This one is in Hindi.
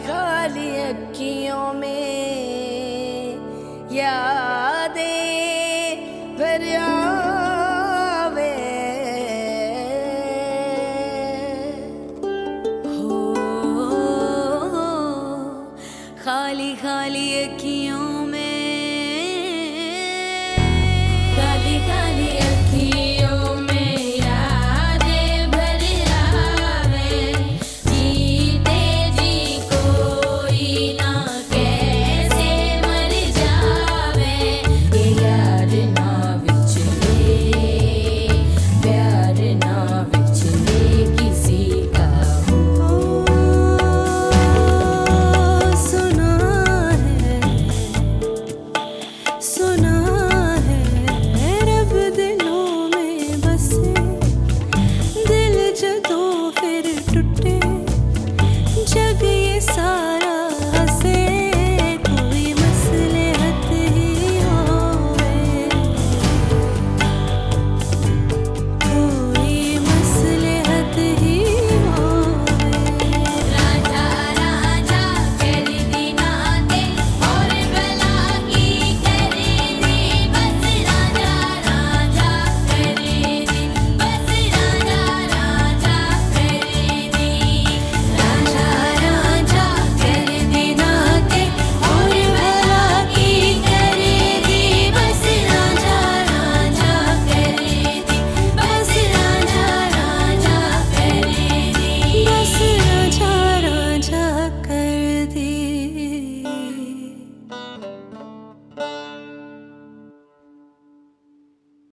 खाली अखियों में। यादें भर आवे। हो खाली खाली अखियों